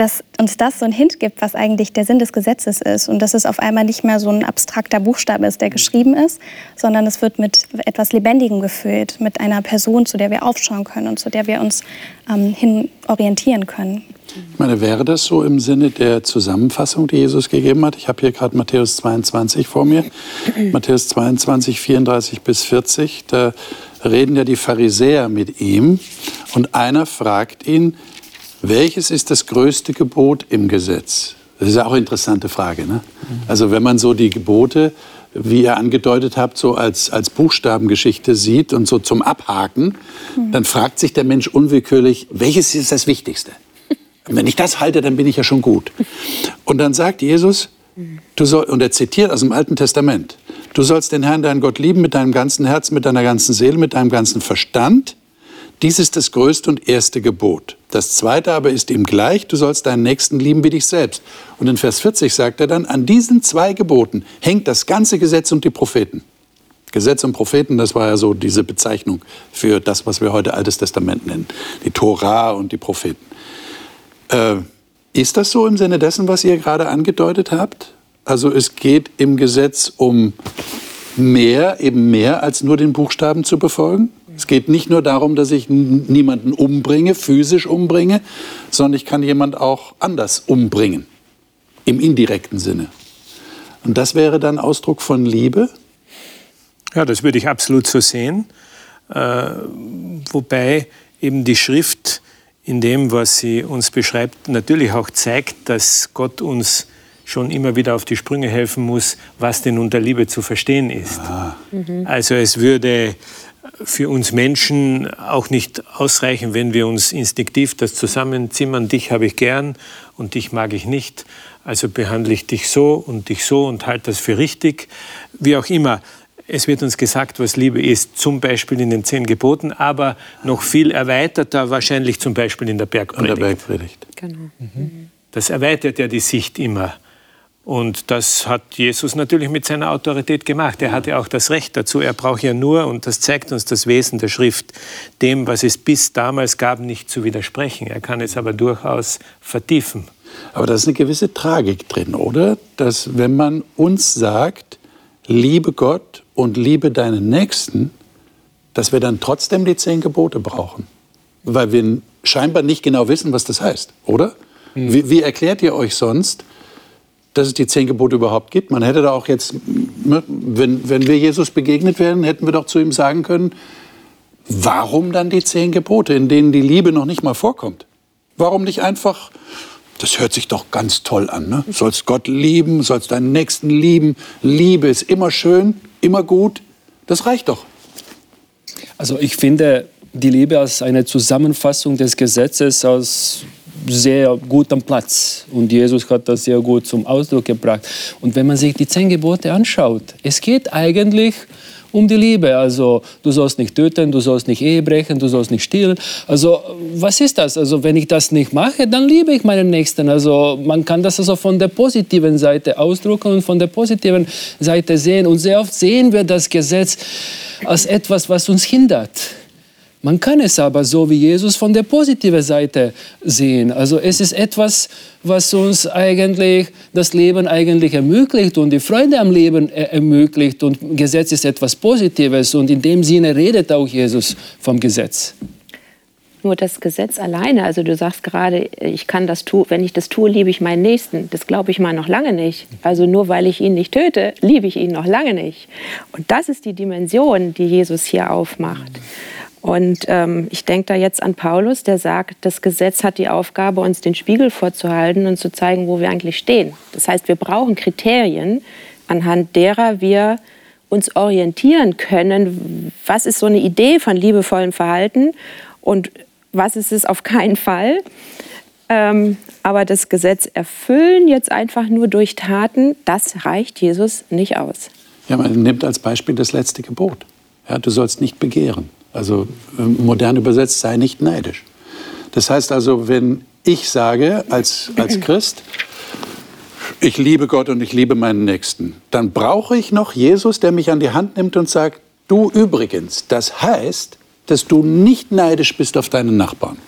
dass uns das so einen Hint gibt, was eigentlich der Sinn des Gesetzes ist. Und dass es auf einmal nicht mehr so ein abstrakter Buchstabe ist, der geschrieben ist, sondern es wird mit etwas Lebendigem gefüllt, mit einer Person, zu der wir aufschauen können und zu der wir uns ähm, hin orientieren können. Ich meine, wäre das so im Sinne der Zusammenfassung, die Jesus gegeben hat? Ich habe hier gerade Matthäus 22 vor mir. Matthäus 22, 34 bis 40. Da reden ja die Pharisäer mit ihm und einer fragt ihn, welches ist das größte Gebot im Gesetz? Das ist ja auch eine interessante Frage. Ne? Also wenn man so die Gebote, wie ihr angedeutet habt, so als, als Buchstabengeschichte sieht und so zum Abhaken, dann fragt sich der Mensch unwillkürlich, welches ist das Wichtigste? Wenn ich das halte, dann bin ich ja schon gut. Und dann sagt Jesus, du soll, und er zitiert aus dem Alten Testament, du sollst den Herrn, deinen Gott lieben mit deinem ganzen Herz, mit deiner ganzen Seele, mit deinem ganzen Verstand dies ist das größte und erste Gebot. Das zweite aber ist ihm gleich, du sollst deinen Nächsten lieben wie dich selbst. Und in Vers 40 sagt er dann, an diesen zwei Geboten hängt das ganze Gesetz und die Propheten. Gesetz und Propheten, das war ja so diese Bezeichnung für das, was wir heute Altes Testament nennen. Die Torah und die Propheten. Äh, ist das so im Sinne dessen, was ihr gerade angedeutet habt? Also es geht im Gesetz um mehr, eben mehr als nur den Buchstaben zu befolgen? Es geht nicht nur darum, dass ich niemanden umbringe, physisch umbringe, sondern ich kann jemand auch anders umbringen, im indirekten Sinne. Und das wäre dann Ausdruck von Liebe? Ja, das würde ich absolut so sehen. Äh, wobei eben die Schrift in dem, was sie uns beschreibt, natürlich auch zeigt, dass Gott uns schon immer wieder auf die Sprünge helfen muss, was denn unter Liebe zu verstehen ist. Ah. Mhm. Also es würde für uns Menschen auch nicht ausreichen, wenn wir uns instinktiv das zusammenzimmern, dich habe ich gern und dich mag ich nicht, also behandle ich dich so und dich so und halte das für richtig, wie auch immer. Es wird uns gesagt, was Liebe ist, zum Beispiel in den zehn Geboten, aber noch viel erweiterter wahrscheinlich zum Beispiel in der Bergpredigt. In der Bergpredigt. Genau. Mhm. Das erweitert ja die Sicht immer. Und das hat Jesus natürlich mit seiner Autorität gemacht. Er hatte auch das Recht dazu. Er braucht ja nur, und das zeigt uns das Wesen der Schrift, dem, was es bis damals gab, nicht zu widersprechen. Er kann es aber durchaus vertiefen. Aber da ist eine gewisse Tragik drin, oder? Dass wenn man uns sagt, liebe Gott und liebe deinen Nächsten, dass wir dann trotzdem die zehn Gebote brauchen. Weil wir scheinbar nicht genau wissen, was das heißt, oder? Mhm. Wie, wie, erklärt ihr euch sonst, dass es die zehn Gebote überhaupt gibt? Man hätte da auch jetzt, ne, wenn, wenn wir Jesus begegnet wären, hätten wir doch zu ihm sagen können, warum dann die zehn Gebote, in denen die Liebe noch nicht mal vorkommt? Warum nicht einfach, das hört sich doch ganz toll an, ne? sollst Gott lieben, sollst deinen Nächsten lieben, Liebe ist immer schön, immer gut, das reicht doch. Also ich finde die Liebe als eine Zusammenfassung des Gesetzes aus sehr gutem Platz. Und Jesus hat das sehr gut zum Ausdruck gebracht. Und wenn man sich die zehn Gebote anschaut, es geht eigentlich um die Liebe. Also du sollst nicht töten, du sollst nicht Ehe brechen, du sollst nicht stehlen. Also was ist das? Also wenn ich das nicht mache, dann liebe ich meinen Nächsten. Also man kann das also von der positiven Seite ausdrucken und von der positiven Seite sehen. Und sehr oft sehen wir das Gesetz als etwas, was uns hindert. Man kann es aber so wie Jesus von der positiven Seite sehen. Also es ist etwas, was uns eigentlich das Leben eigentlich ermöglicht und die Freude am Leben ermöglicht. Und Gesetz ist etwas Positives und in dem Sinne redet auch Jesus vom Gesetz. Nur das Gesetz alleine, also du sagst gerade, ich kann das tun, wenn ich das tue, liebe ich meinen Nächsten. Das glaube ich mal noch lange nicht. Also nur weil ich ihn nicht töte, liebe ich ihn noch lange nicht. Und das ist die Dimension, die Jesus hier aufmacht. Und ähm, ich denke da jetzt an Paulus, der sagt, das Gesetz hat die Aufgabe, uns den Spiegel vorzuhalten und zu zeigen, wo wir eigentlich stehen. Das heißt, wir brauchen Kriterien, anhand derer wir uns orientieren können, was ist so eine Idee von liebevollem Verhalten und was ist es auf keinen Fall. Ähm, aber das Gesetz erfüllen jetzt einfach nur durch Taten, das reicht Jesus nicht aus. Ja, man nimmt als Beispiel das letzte Gebot. Ja, du sollst nicht begehren. Also ähm, modern übersetzt, sei nicht neidisch. Das heißt also, wenn ich sage als, als Christ, ich liebe Gott und ich liebe meinen Nächsten, dann brauche ich noch Jesus, der mich an die Hand nimmt und sagt, du übrigens, das heißt, dass du nicht neidisch bist auf deinen Nachbarn.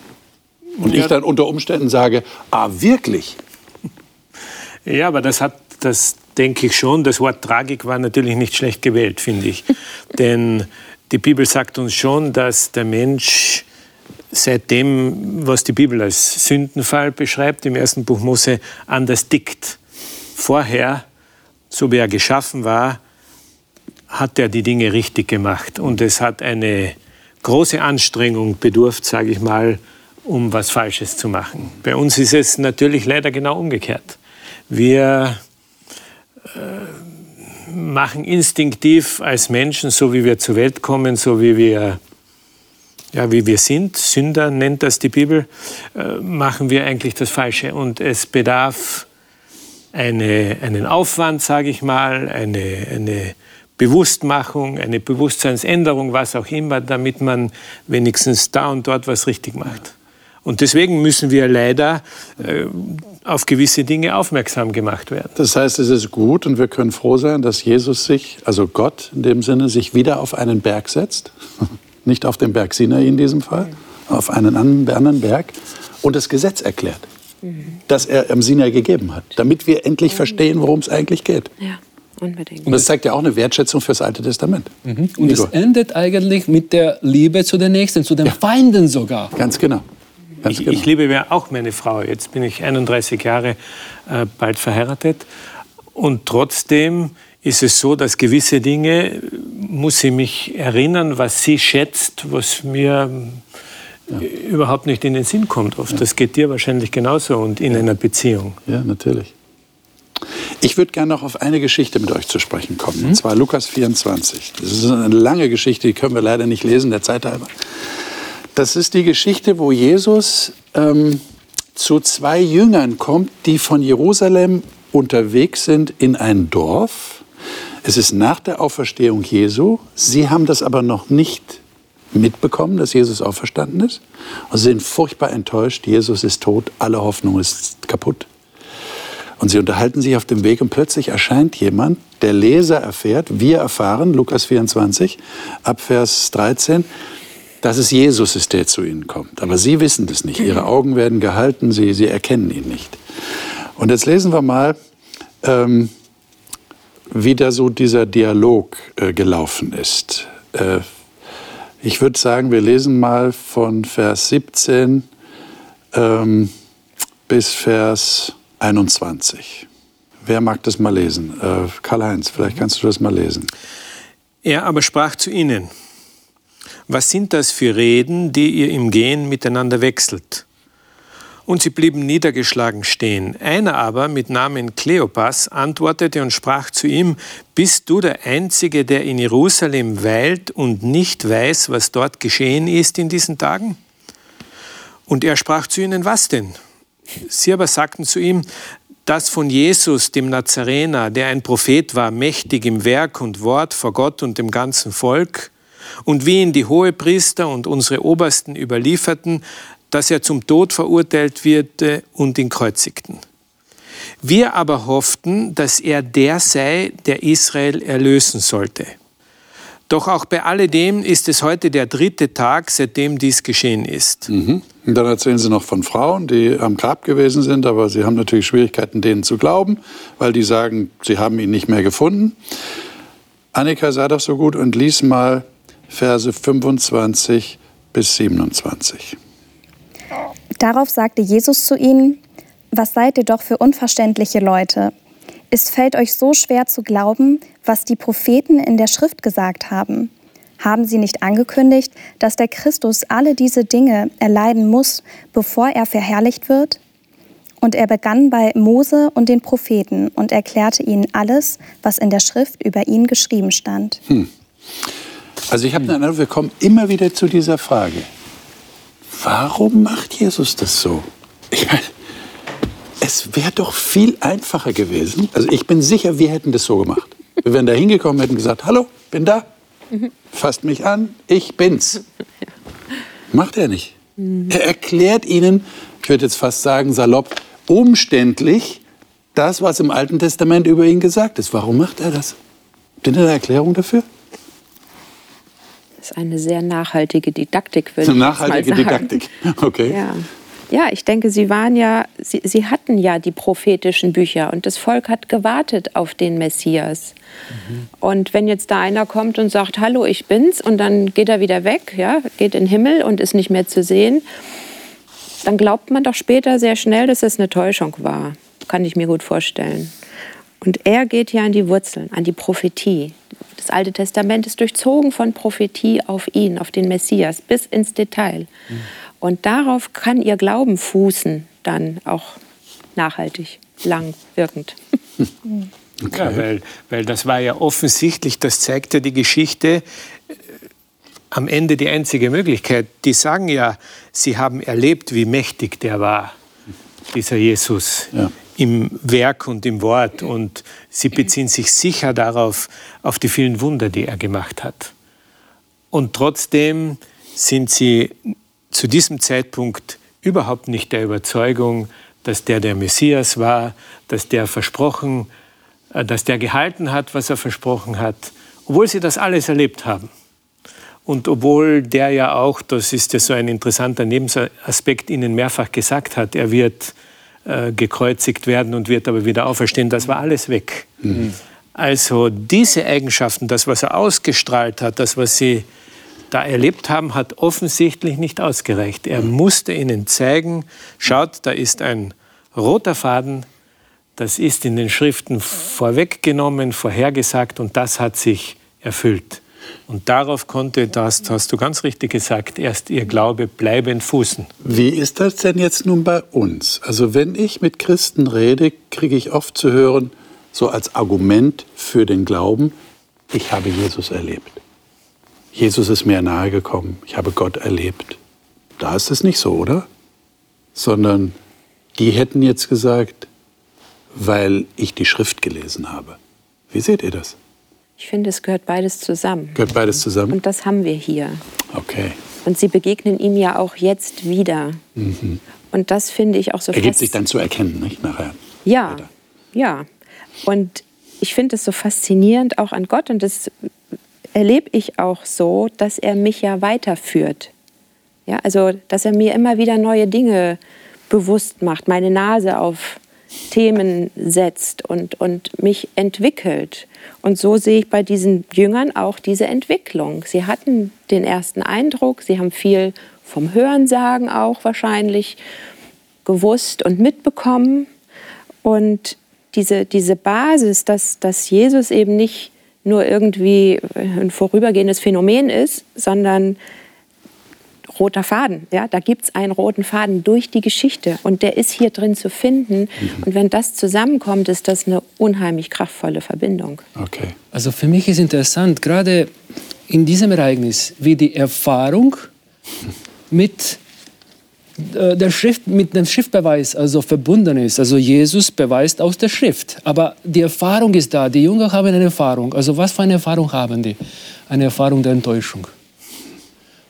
Und ja. ich dann unter Umständen sage, ah, wirklich? Ja, aber das hat, das denke ich schon, das Wort Tragik war natürlich nicht schlecht gewählt, finde ich. Denn die Bibel sagt uns schon, dass der Mensch seit dem, was die Bibel als Sündenfall beschreibt, im ersten Buch Mose, anders tickt. Vorher, so wie er geschaffen war, hat er die Dinge richtig gemacht. Und es hat eine große Anstrengung bedurft, sage ich mal, um was Falsches zu machen. Bei uns ist es natürlich leider genau umgekehrt. Wir äh, machen instinktiv als Menschen, so wie wir zur Welt kommen, so wie wir, ja, wie wir sind, Sünder nennt das die Bibel, äh, machen wir eigentlich das Falsche. Und es bedarf eine, einen Aufwand, sage ich mal, eine, eine Bewusstmachung, eine Bewusstseinsänderung, was auch immer, damit man wenigstens da und dort was richtig macht. Und deswegen müssen wir leider äh, auf gewisse Dinge aufmerksam gemacht werden. Das heißt, es ist gut und wir können froh sein, dass Jesus sich, also Gott in dem Sinne, sich wieder auf einen Berg setzt. Nicht auf den Berg Sinai in diesem Fall, auf einen anderen Berg und das Gesetz erklärt, mhm. das er am Sinai gegeben hat, damit wir endlich verstehen, worum es eigentlich geht. Ja. Unbedingt. Und das zeigt ja auch eine Wertschätzung fürs Alte Testament. Mhm. Und es endet eigentlich mit der Liebe zu den Nächsten, zu den ja. Feinden sogar. Ganz genau. Ich, genau. ich, liebe auch meine Frau. Jetzt bin ich 31 Jahre äh, bald verheiratet. Und trotzdem ist es so, dass gewisse Dinge, muss sie mich erinnern, was sie schätzt, was mir ja. überhaupt nicht in den Sinn kommt oft. Ja. Das geht dir wahrscheinlich genauso und in ja. einer Beziehung. Ja, natürlich. Ich würde gerne noch auf eine Geschichte mit euch zu sprechen kommen, mhm. und zwar Lukas 24. Das ist eine lange Geschichte, die können wir leider nicht lesen, der Zeit halber. Das ist die Geschichte, wo Jesus ähm, zu zwei Jüngern kommt, die von Jerusalem unterwegs sind in ein Dorf. Es ist nach der Auferstehung Jesu. Sie haben das aber noch nicht mitbekommen, dass Jesus auferstanden ist und sind furchtbar enttäuscht. Jesus ist tot, alle Hoffnung ist kaputt. Und sie unterhalten sich auf dem Weg und plötzlich erscheint jemand, der Leser erfährt, wir erfahren, Lukas 24, ab Vers 13, dass es Jesus ist, der zu ihnen kommt. Aber sie wissen das nicht. Ihre Augen werden gehalten, sie, sie erkennen ihn nicht. Und jetzt lesen wir mal, ähm, wie da so dieser Dialog äh, gelaufen ist. Äh, ich würde sagen, wir lesen mal von Vers 17 ähm, bis Vers 21. Wer mag das mal lesen? Äh, Karl-Heinz, vielleicht kannst du das mal lesen. Er aber sprach zu ihnen, was sind das für Reden, die ihr im Gehen miteinander wechselt? Und sie blieben niedergeschlagen stehen. Einer aber mit Namen Kleopas antwortete und sprach zu ihm, Bist du der Einzige, der in Jerusalem weilt und nicht weiß, was dort geschehen ist in diesen Tagen? Und er sprach zu ihnen, was denn? Sie aber sagten zu ihm, dass von Jesus, dem Nazarener, der ein Prophet war, mächtig im Werk und Wort vor Gott und dem ganzen Volk, und wie ihn die Hohepriester und unsere Obersten überlieferten, dass er zum Tod verurteilt wird und ihn kreuzigten. Wir aber hofften, dass er der sei, der Israel erlösen sollte. Doch auch bei alledem ist es heute der dritte Tag, seitdem dies geschehen ist. Mhm. Und dann erzählen Sie noch von Frauen, die am Grab gewesen sind, aber Sie haben natürlich Schwierigkeiten, denen zu glauben, weil die sagen, sie haben ihn nicht mehr gefunden. Annika sei doch so gut und lies mal Verse 25 bis 27. Darauf sagte Jesus zu ihnen, was seid ihr doch für unverständliche Leute? Es fällt euch so schwer zu glauben, was die Propheten in der Schrift gesagt haben. Haben sie nicht angekündigt, dass der Christus alle diese Dinge erleiden muss, bevor er verherrlicht wird? Und er begann bei Mose und den Propheten und erklärte ihnen alles, was in der Schrift über ihn geschrieben stand. Hm. Also ich habe den Eindruck, wir kommen immer wieder zu dieser Frage. Warum macht Jesus das so? Ich meine, es wäre doch viel einfacher gewesen. Also ich bin sicher, wir hätten das so gemacht. Wir wären da hingekommen, hätten gesagt, hallo, bin da, fasst mich an, ich bin's. Macht er nicht. Er erklärt ihnen, ich würde jetzt fast sagen salopp, umständlich das, was im Alten Testament über ihn gesagt ist. Warum macht er das? Habt ihr eine Erklärung dafür? Das ist eine sehr nachhaltige Didaktik, würde ich nachhaltige mal sagen. Didaktik, okay. Ja. Ja, ich denke, sie waren ja, sie, sie hatten ja die prophetischen Bücher und das Volk hat gewartet auf den Messias. Mhm. Und wenn jetzt da einer kommt und sagt, hallo, ich bin's, und dann geht er wieder weg, ja, geht in den Himmel und ist nicht mehr zu sehen, dann glaubt man doch später sehr schnell, dass es eine Täuschung war. Kann ich mir gut vorstellen. Und er geht ja an die Wurzeln, an die Prophetie. Das Alte Testament ist durchzogen von Prophetie auf ihn, auf den Messias, bis ins Detail. Mhm. Und darauf kann ihr Glauben fußen, dann auch nachhaltig, lang wirkend. Okay. Ja, weil, weil das war ja offensichtlich, das zeigt ja die Geschichte, äh, am Ende die einzige Möglichkeit. Die sagen ja, sie haben erlebt, wie mächtig der war, dieser Jesus. Ja im Werk und im Wort und sie beziehen sich sicher darauf, auf die vielen Wunder, die er gemacht hat. Und trotzdem sind sie zu diesem Zeitpunkt überhaupt nicht der Überzeugung, dass der der Messias war, dass der versprochen, äh, dass der gehalten hat, was er versprochen hat, obwohl sie das alles erlebt haben. Und obwohl der ja auch, das ist ja so ein interessanter Nebenaspekt, ihnen mehrfach gesagt hat, er wird äh, gekreuzigt werden und wird aber wieder auferstehen. Das war alles weg. Mhm. Also diese Eigenschaften, das, was er ausgestrahlt hat, das, was sie da erlebt haben, hat offensichtlich nicht ausgereicht. Er mhm. musste ihnen zeigen, schaut, da ist ein roter Faden, das ist in den Schriften vorweggenommen, vorhergesagt und das hat sich erfüllt. Und darauf konnte, das hast du ganz richtig gesagt, erst ihr Glaube bleibend fußen. Wie ist das denn jetzt nun bei uns? Also wenn ich mit Christen rede, kriege ich oft zu hören, so als Argument für den Glauben, ich habe Jesus erlebt. Jesus ist mir nahegekommen, ich habe Gott erlebt. Da ist es nicht so, oder? Sondern die hätten jetzt gesagt, weil ich die Schrift gelesen habe. Wie seht ihr das? Ich finde, es gehört beides zusammen. Gehört beides zusammen? Und das haben wir hier. Okay. Und sie begegnen ihm ja auch jetzt wieder. Mhm. Und das finde ich auch so Er gibt sich dann zu erkennen, nicht nachher? Ja, Weiter. ja. Und ich finde es so faszinierend auch an Gott und das erlebe ich auch so, dass er mich ja weiterführt. Ja, also, dass er mir immer wieder neue Dinge bewusst macht, meine Nase auf Themen setzt und, und mich entwickelt. Und so sehe ich bei diesen Jüngern auch diese Entwicklung. Sie hatten den ersten Eindruck, sie haben viel vom Hörensagen auch wahrscheinlich gewusst und mitbekommen. Und diese, diese Basis, dass, dass Jesus eben nicht nur irgendwie ein vorübergehendes Phänomen ist, sondern roter Faden. Ja? Da gibt es einen roten Faden durch die Geschichte und der ist hier drin zu finden. Mhm. Und wenn das zusammenkommt, ist das eine unheimlich kraftvolle Verbindung. Okay. Also für mich ist interessant, gerade in diesem Ereignis, wie die Erfahrung mit äh, der Schrift, mit dem Schriftbeweis also verbunden ist. Also Jesus beweist aus der Schrift. Aber die Erfahrung ist da. Die Jünger haben eine Erfahrung. Also was für eine Erfahrung haben die? Eine Erfahrung der Enttäuschung.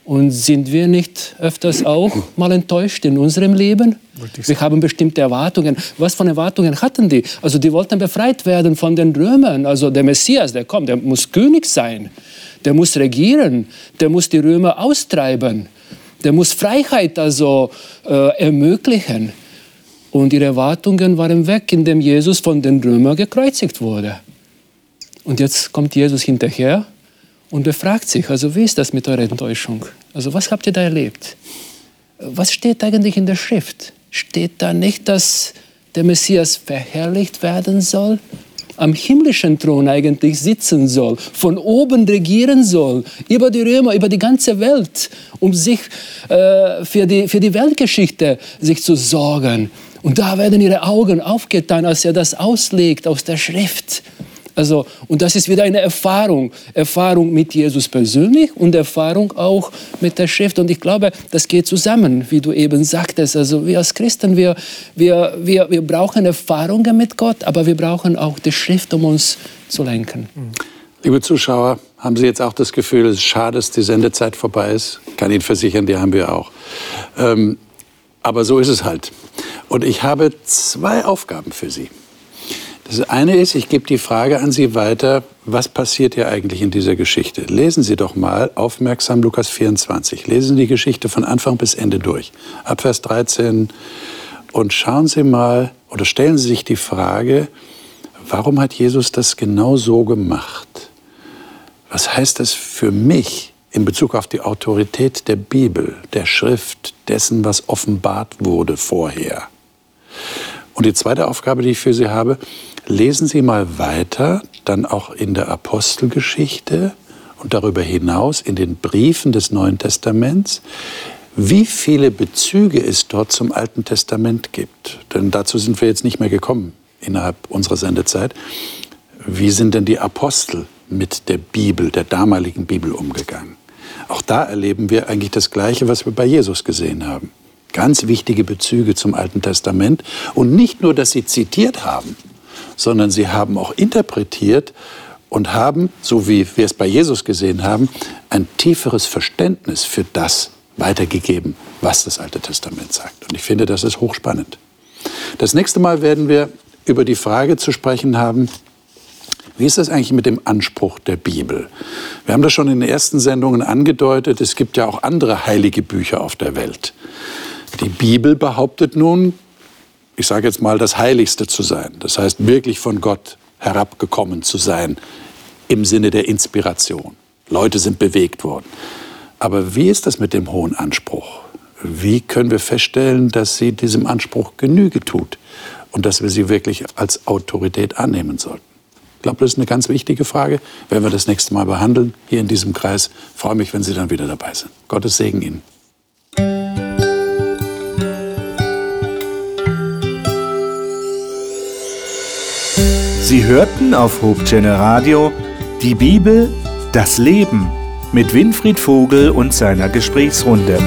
Und sind wir nicht öfters auch mal enttäuscht in unserem Leben? Wir haben bestimmte Erwartungen. Was für Erwartungen hatten die? Also die wollten befreit werden von den Römern. Also der Messias, der kommt, der muss König sein. Der muss regieren. Der muss die Römer austreiben. Der muss Freiheit also äh, ermöglichen. Und ihre Erwartungen waren weg, indem Jesus von den Römern gekreuzigt wurde. Und jetzt kommt Jesus hinterher und befragt sich, also wie ist das mit eurer Enttäuschung? Also was habt ihr da erlebt? Was steht eigentlich in der Schrift? Steht da nicht, dass der Messias verherrlicht werden soll? Am himmlischen Thron eigentlich sitzen soll, von oben regieren soll, über die Römer, über die ganze Welt, um sich äh, für, die, für die Weltgeschichte sich zu sorgen. Und da werden ihre Augen aufgetan, als er das auslegt aus der Schrift. Also, und das ist wieder eine Erfahrung. Erfahrung mit Jesus persönlich und Erfahrung auch mit der Schrift. Und ich glaube, das geht zusammen, wie du eben sagtest. Also wir als Christen, wir, wir, wir, wir brauchen Erfahrungen mit Gott, aber wir brauchen auch die Schrift, um uns zu lenken. Liebe Zuschauer, haben Sie jetzt auch das Gefühl, es ist schade, dass die Sendezeit vorbei ist? Ich kann Ihnen versichern, die haben wir auch. Ähm, aber so ist es halt. Und ich habe zwei Aufgaben für Sie. Das eine ist, ich gebe die Frage an Sie weiter, was passiert hier eigentlich in dieser Geschichte? Lesen Sie doch mal aufmerksam Lukas 24. Lesen Sie die Geschichte von Anfang bis Ende durch. Ab Vers 13. Und schauen Sie mal oder stellen Sie sich die Frage, warum hat Jesus das genau so gemacht? Was heißt das für mich in Bezug auf die Autorität der Bibel, der Schrift, dessen, was offenbart wurde vorher? Und die zweite Aufgabe, die ich für Sie habe, lesen Sie mal weiter, dann auch in der Apostelgeschichte und darüber hinaus in den Briefen des Neuen Testaments, wie viele Bezüge es dort zum Alten Testament gibt. Denn dazu sind wir jetzt nicht mehr gekommen innerhalb unserer Sendezeit. Wie sind denn die Apostel mit der Bibel, der damaligen Bibel umgegangen? Auch da erleben wir eigentlich das Gleiche, was wir bei Jesus gesehen haben. Ganz wichtige Bezüge zum Alten Testament. Und nicht nur, dass sie zitiert haben, sondern sie haben auch interpretiert und haben, so wie wir es bei Jesus gesehen haben, ein tieferes Verständnis für das weitergegeben, was das Alte Testament sagt. Und ich finde, das ist hochspannend. Das nächste Mal werden wir über die Frage zu sprechen haben, wie ist das eigentlich mit dem Anspruch der Bibel? Wir haben das schon in den ersten Sendungen angedeutet. Es gibt ja auch andere heilige Bücher auf der Welt. Die Bibel behauptet nun, ich sage jetzt mal, das Heiligste zu sein. Das heißt, wirklich von Gott herabgekommen zu sein im Sinne der Inspiration. Leute sind bewegt worden. Aber wie ist das mit dem hohen Anspruch? Wie können wir feststellen, dass sie diesem Anspruch Genüge tut und dass wir sie wirklich als Autorität annehmen sollten? Ich glaube, das ist eine ganz wichtige Frage. Werden wir das nächste Mal behandeln hier in diesem Kreis. Ich freue mich, wenn Sie dann wieder dabei sind. Gottes Segen Ihnen. Sie hörten auf Hope Radio die Bibel, das Leben mit Winfried Vogel und seiner Gesprächsrunde.